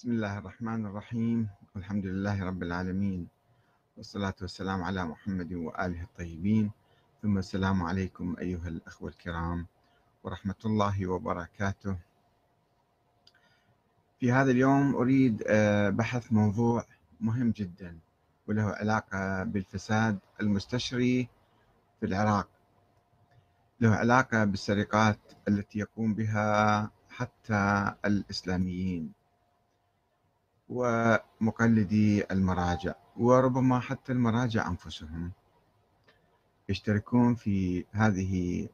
بسم الله الرحمن الرحيم. والحمد لله رب العالمين. والصلاة والسلام على محمد وآله الطيبين. ثم السلام عليكم أيها الأخوة الكرام ورحمة الله وبركاته. في هذا اليوم أريد آه، بحث موضوع مهم جدا وله علاقة بالفساد المستشري في العراق. له علاقة بالسرقات التي يقوم بها حتى الإسلاميين. ومقلدي المراجع وربما حتى المراجع أنفسهم يشتركون في هذه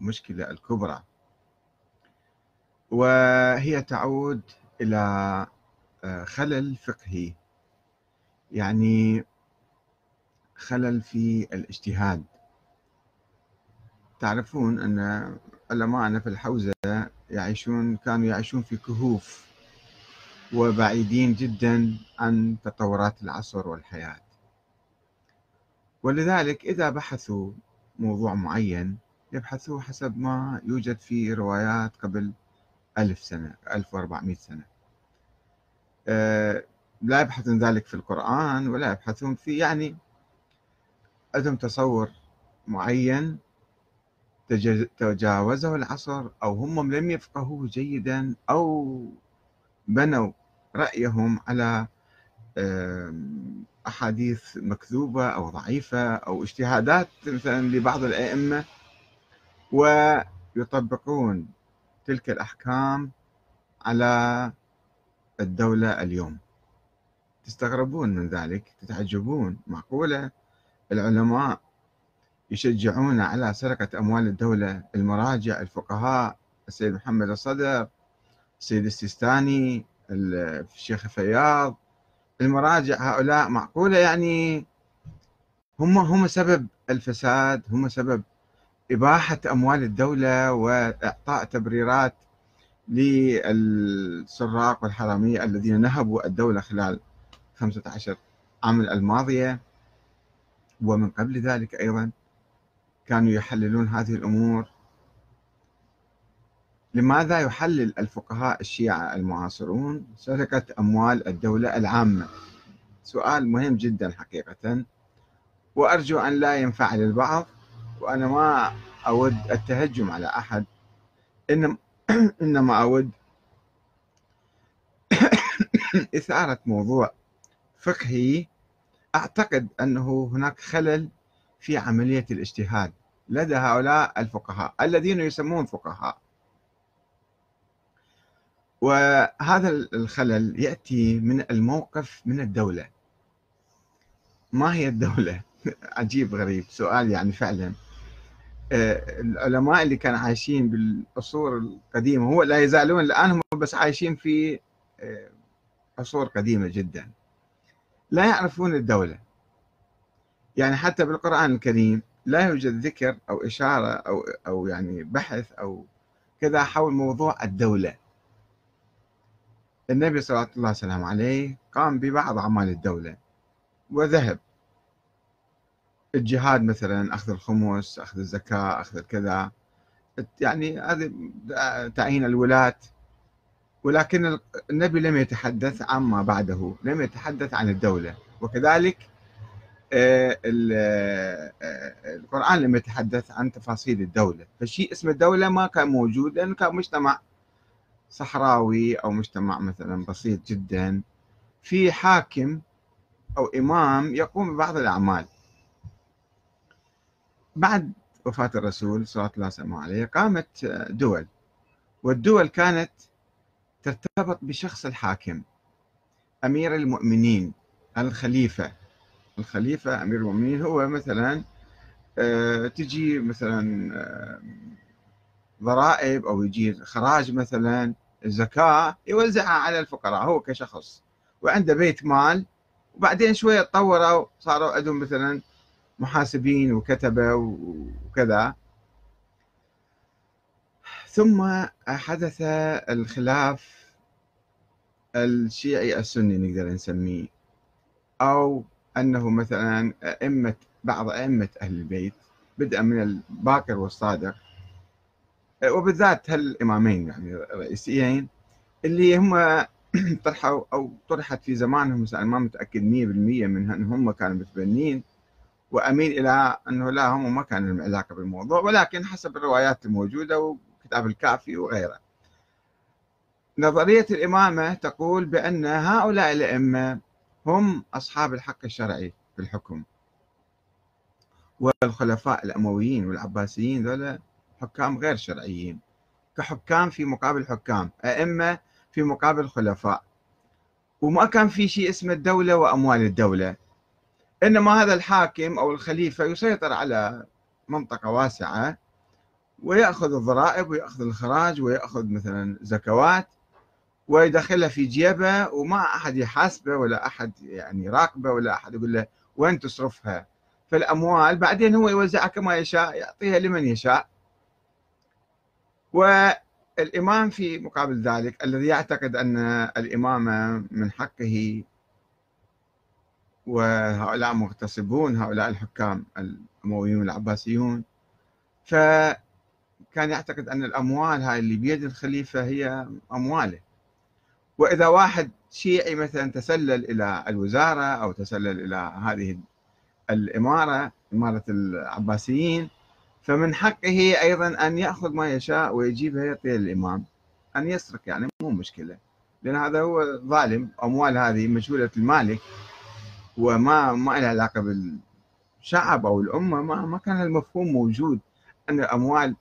المشكلة الكبرى. وهي تعود إلى آه، خلل فقهي. يعني خلل في الاجتهاد. تعرفون أن علماءنا في الحوزة يعيشون كانوا يعيشون في كهوف. وبعيدين جدا عن تطورات العصر والحياة. ولذلك إذا بحثوا موضوع معين يبحثوه حسب ما يوجد في روايات قبل ألف سنة ألف وأربعمائة سنة. أه لا يبحثون ذلك في القرآن ولا يبحثون في يعني عندهم تصور معين تجاوزه العصر أو هم لم يفقهوه جيدا أو بنوا رأيهم على أحاديث مكذوبة أو ضعيفة أو اجتهادات مثلا لبعض الأئمة ويطبقون تلك الأحكام على الدولة اليوم. تستغربون من ذلك تتعجبون. معقولة؟ العلماء يشجعون على سرقة أموال الدولة المراجع الفقهاء السيد محمد الصدر السيد السيستاني الشيخ فياض المراجع هؤلاء معقولة يعني هم هم سبب الفساد هم سبب إباحة أموال الدولة وإعطاء تبريرات للسراق والحرامية الذين نهبوا الدولة خلال 15 عام الماضية. ومن قبل ذلك أيضا كانوا يحللون هذه الأمور لماذا يحلل الفقهاء الشيعة المعاصرون سرقة أموال الدولة العامة؟ سؤال مهم جدا حقيقة. وأرجو أن لا ينفعل البعض وأنا ما أود التهجم على أحد. إنما, إنما أود إثارة موضوع فقهي. أعتقد أنه هناك خلل في عملية الاجتهاد لدى هؤلاء الفقهاء الذين يسمون فقهاء. وهذا الخلل يأتي من الموقف من الدولة. ما هي الدولة؟ عجيب غريب. سؤال يعني فعلا. آه، العلماء اللي كانوا عايشين بالعصور القديمة هو لا يزالون الآن هم بس عايشين في آه، عصور قديمة جدا. لا يعرفون الدولة. يعني حتى بالقرآن الكريم لا يوجد ذكر أو إشارة أو أو يعني بحث أو كذا حول موضوع الدولة. النبي صلى الله عليه وسلم عليه قام ببعض أعمال الدولة وذهب. الجهاد مثلا أخذ الخمس أخذ الزكاة أخذ الكذا يعني هذه تعيين الولاة. ولكن النبي لم يتحدث عما بعده لم يتحدث عن الدولة. وكذلك آه، آه، القرآن لم يتحدث عن تفاصيل الدولة. فشيء اسم الدولة ما كان موجود لأنه كان مجتمع صحراوي أو مجتمع مثلا بسيط جدا في حاكم أو إمام يقوم ببعض الأعمال. بعد وفاة الرسول صلى الله عليه وسلم قامت دول والدول كانت ترتبط بشخص الحاكم أمير المؤمنين الخليفة. الخليفة أمير المؤمنين هو مثلا آه، تجي مثلا آه، ضرائب أو يجي خراج مثلا. الزكاة يوزعها على الفقراء هو كشخص. وعنده بيت مال وبعدين شوية تطوروا صاروا عندهم مثلا محاسبين وكتبة وكذا. ثم حدث الخلاف الشيعي السني نقدر نسميه أو أنه مثلا أئمة بعض أئمة أهل البيت بدءا من الباكر والصادق وبالذات هالإمامين يعني الرئيسيين اللي هم طرحوا أو طرحت في زمانهم مثلا ما متأكد 100% من أن هم كانوا متبنين وأميل إلى أنه لا هم ما كان لهم علاقة بالموضوع ولكن حسب الروايات الموجودة وكتاب الكافي وغيره. نظرية الإمامة تقول بأن هؤلاء الأئمة هم أصحاب الحق الشرعي في الحكم والخلفاء الأمويين والعباسيين ذولا حكام غير شرعيين كحكام في مقابل حكام أئمة في مقابل خلفاء. وما كان في شيء اسمه الدولة وأموال الدولة. إنما هذا الحاكم أو الخليفة يسيطر على منطقة واسعة ويأخذ الضرائب ويأخذ الخراج ويأخذ مثلا زكوات ويدخلها في جيبه وما أحد يحاسبه ولا أحد يعني يراقبه ولا أحد يقول له وين تصرفها. فالأموال بعدين هو يوزعها كما يشاء يعطيها لمن يشاء. والإمام في مقابل ذلك الذي يعتقد أن الإمامة من حقه وهؤلاء مغتصبون هؤلاء الحكام الأمويون العباسيون فكان يعتقد أن الأموال هاي اللي بيد الخليفة هي أمواله. وإذا واحد شيعي مثلا تسلل إلى الوزارة أو تسلل إلى هذه الإمارة إمارة العباسيين فمن حقه أيضا أن يأخذ ما يشاء ويجيبها يعطيها للإمام. أن يسرق يعني مو مشكلة لأن هذا هو ظالم. أموال هذه مجهولة المالك وما ما لها علاقة بالشعب أو الأمة. ما, ما كان المفهوم موجود أن أموال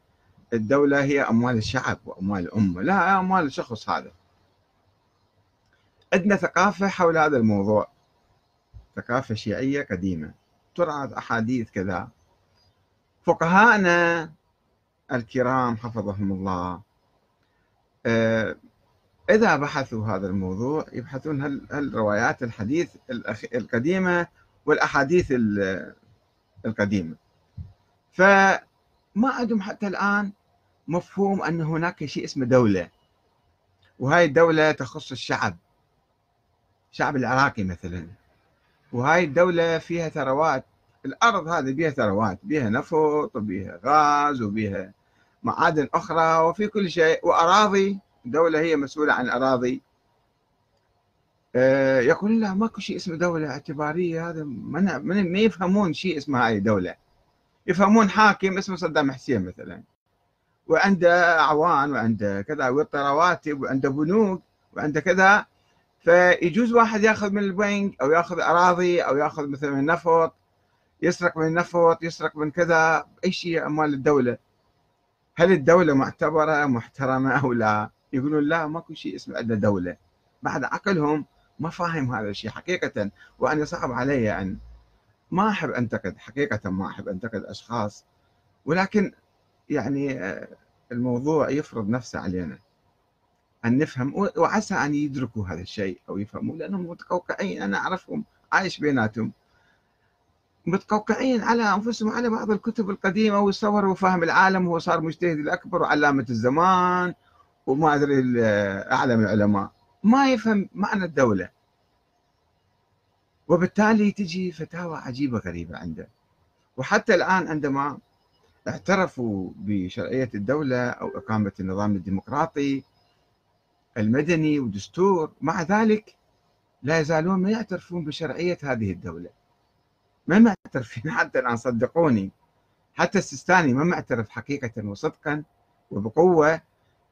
الدولة هي أموال الشعب وأموال الأمة. لا أموال الشخص هذا. عندنا ثقافة حول هذا الموضوع. ثقافة شيعية قديمة. ترعى أحاديث كذا. فقهاءنا الكرام حفظهم الله. آه، إذا بحثوا هذا الموضوع يبحثون هل, هل روايات الحديث القديمة والأحاديث القديمة. فما عندهم حتى الآن مفهوم أن هناك شيء اسمه دولة. وهاي الدولة تخص الشعب. الشعب العراقي مثلا. وهاي الدولة فيها ثروات الأرض هذه بيها ثروات بيها نفط وبيها غاز وبيها معادن أخرى وفي كل شيء. وأراضي دولة هي مسؤولة عن أراضي. آه، يقول لا ماكو شيء اسمه دولة اعتبارية. هذا من ما يفهمون شيء اسمه هاي دولة يفهمون حاكم اسمه صدام حسين مثلا. وعنده أعوان وعنده كذا ويعطي رواتب وعنده بنوك وعنده كذا. فيجوز واحد ياخذ من البنك أو ياخذ أراضي أو ياخذ مثلا من النفط يسرق من النفط يسرق من كذا أي شيء أموال الدولة. هل الدولة معتبرة محترمة أو لا؟ يقولون لا ماكو شيء اسمه عندنا دولة. بعد عقلهم ما فاهم هذا الشيء حقيقة وأنا صعب علي ان ما أحب أنتقد حقيقة ما أحب أنتقد أشخاص. ولكن يعني آه، الموضوع يفرض نفسه علينا. أن نفهم وعسى أن يدركوا هذا الشيء أو يفهموا لأنهم متقوقعين أنا أعرفهم عايش بيناتهم. متقوقعين على أنفسهم على بعض الكتب القديمة ويصوروا فهم العالم هو صار مجتهد الأكبر وعلامة الزمان وما أدري أعلم العلماء. ما يفهم معنى الدولة. وبالتالي تجي فتاوى عجيبة غريبة عنده. وحتى الآن عندما اعترفوا بشرعية الدولة أو إقامة النظام الديمقراطي المدني ودستور مع ذلك لا يزالون ما يعترفون بشرعية هذه الدولة. ما معترفين حتى الآن صدقوني. حتى السيستاني ما معترف حقيقة وصدقا وبقوة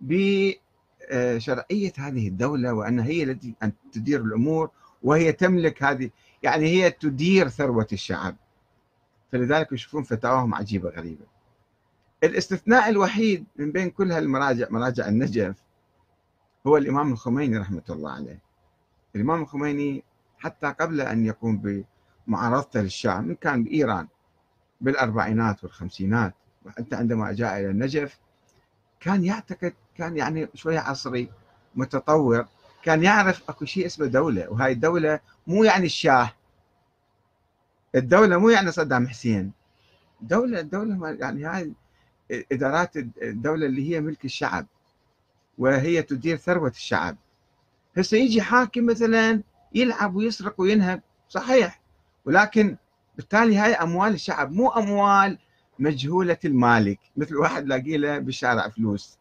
بشرعية هذه الدولة وأن هي التي تدير الأمور وهي تملك هذه يعني هي تدير ثروة الشعب. فلذلك يشوفون فتاواهم عجيبة غريبة. الاستثناء الوحيد من بين كل هالمراجع مراجع النجف هو الإمام الخميني رحمة الله عليه. الإمام الخميني حتى قبل أن يقوم بمعارضته للشام كان بإيران بالأربعينات والخمسينات. وحتى عندما جاء إلى النجف كان يعتقد كان يعني شوية عصري متطور كان يعرف أكو شيء اسمه دولة وهاي الدولة مو يعني الشاه. الدولة مو يعني صدام حسين. دولة الدولة يعني هاي إدارات الدولة اللي هي ملك الشعب وهي تدير ثروة الشعب. هسه يجي حاكم مثلا يلعب ويسرق وينهب صحيح. ولكن بالتالي هاي أموال الشعب مو أموال مجهولة المالك. مثل واحد لاقي له بالشارع فلوس.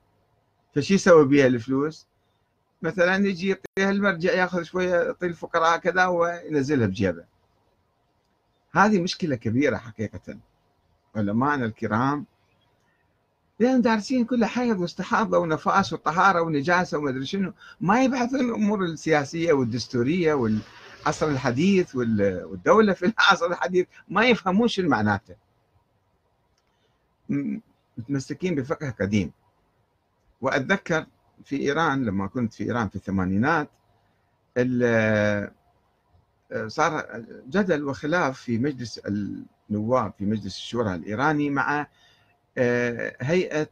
فشي يسوي بها الفلوس؟ مثلا يجي يعطيها المرجع ياخذ شوية يعطي الفقراء كذا وينزلها بجيبه. هذه مشكلة كبيرة حقيقه. علماءنا الكرام. لأن دارسين كل حيض واستحاضة ونفاس وطهارة ونجاسة وما أدري شنو. ما يبحثون الأمور السياسية والدستورية والعصر الحديث والدولة في العصر الحديث ما يفهمون شو معناته متمسكين بفقه قديم. وأتذكر في إيران لما كنت في إيران في الثمانينات صار جدل وخلاف في مجلس النواب في مجلس الشورى الإيراني مع آه، هيئة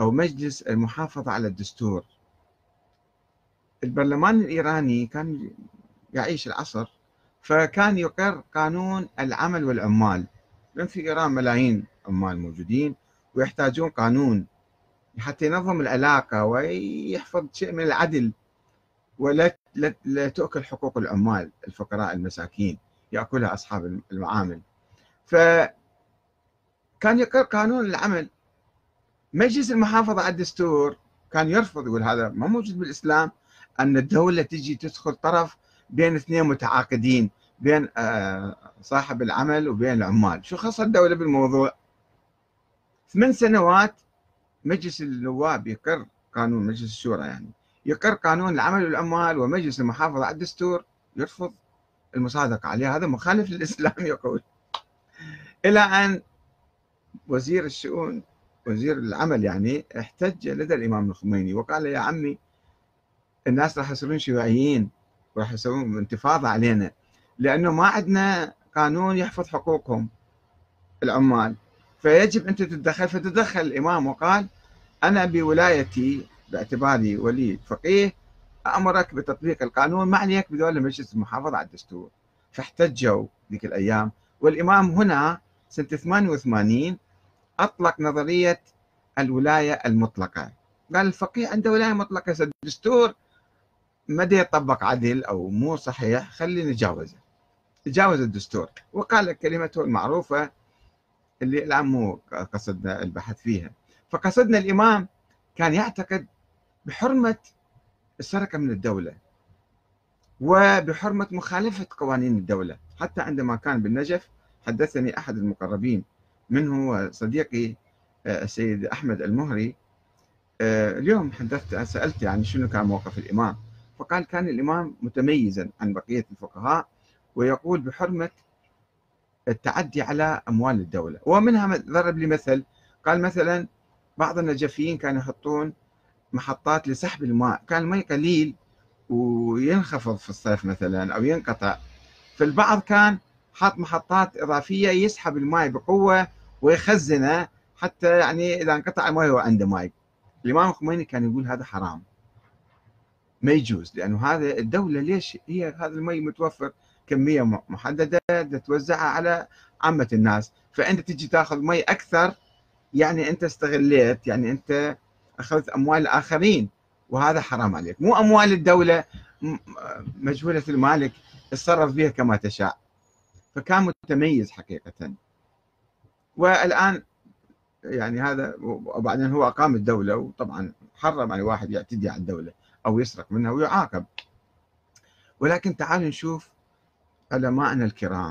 أو مجلس المحافظة على الدستور. البرلمان الإيراني كان يعيش العصر. فكان يقر قانون العمل والعمال. لأن في إيران ملايين عمال موجودين ويحتاجون قانون حتى ينظم العلاقة ويحفظ شيء من العدل. ولا لا تؤكل حقوق العمال الفقراء المساكين يأكلها أصحاب المعامل. ف كان يقر قانون العمل. مجلس المحافظة على الدستور كان يرفض يقول هذا ما موجود بالإسلام أن الدولة تجي تدخل طرف بين اثنين متعاقدين بين آه، صاحب العمل وبين العمال. شو خص الدولة بالموضوع؟ ثمان سنوات مجلس النواب يقر قانون مجلس الشورى يعني. يقر قانون العمل والعمال ومجلس المحافظة على الدستور يرفض المصادقة عليه. هذا مخالف للإسلام يقول. إلى أن وزير الشؤون وزير العمل يعني احتج لدى الإمام الخميني وقال يا عمي الناس راح يصيرون شيوعيين. وراح يسوون انتفاضة علينا لأنه ما عندنا قانون يحفظ حقوقهم العمال. فيجب أنت تتدخل فتدخل الإمام وقال أنا بولايتي باعتباري ولي فقيه أمرك بتطبيق القانون ما عليك بدول مجلس المحافظة على الدستور. فاحتجوا ذيك الأيام. والإمام هنا سنة 88 أطلق نظرية الولاية المطلقة. قال الفقيه عنده ولاية مطلقة الدستور. ما يطبق عدل أو مو صحيح خلي نتجاوزه. تجاوز الدستور. وقال كلمته المعروفة اللي الآن مو قصدنا البحث فيها. فقصدنا الإمام كان يعتقد بحرمة السرقة من الدولة وبحرمة مخالفة قوانين الدولة. حتى عندما كان بالنجف حدثني أحد المقربين منه صديقي آه، السيد أحمد المهري. آه، اليوم حدثت سألت يعني شنو كان موقف الإمام. فقال كان الإمام متميزا عن بقية الفقهاء ويقول بحرمة التعدي على أموال الدولة. ومنها ضرب لي مثل قال مثلا بعض النجفيين كانوا يحطون محطات لسحب الماء كان الماء قليل وينخفض في الصيف مثلا أو ينقطع. فالبعض كان حط محطات إضافية يسحب الماء بقوة ويخزنه حتى يعني إذا انقطع الماء هو عنده ماء. الإمام الخميني كان يقول هذا حرام. ما يجوز لأنه هذا الدولة ليش هي هذا الماء متوفر كمية محددة توزعها على عامة الناس. فأنت تجي تاخذ مي أكثر يعني أنت استغليت يعني أنت أخذت أموال الآخرين وهذا حرام عليك. مو أموال الدولة مجهولة المالك تصرف بها كما تشاء. فكان متميز حقيقة. والآن يعني هذا وبعدين هو أقام الدولة وطبعا حرم على واحد يعتدي على الدولة. أو يسرق منها ويعاقب. ولكن تعالوا نشوف علماءنا الكرام.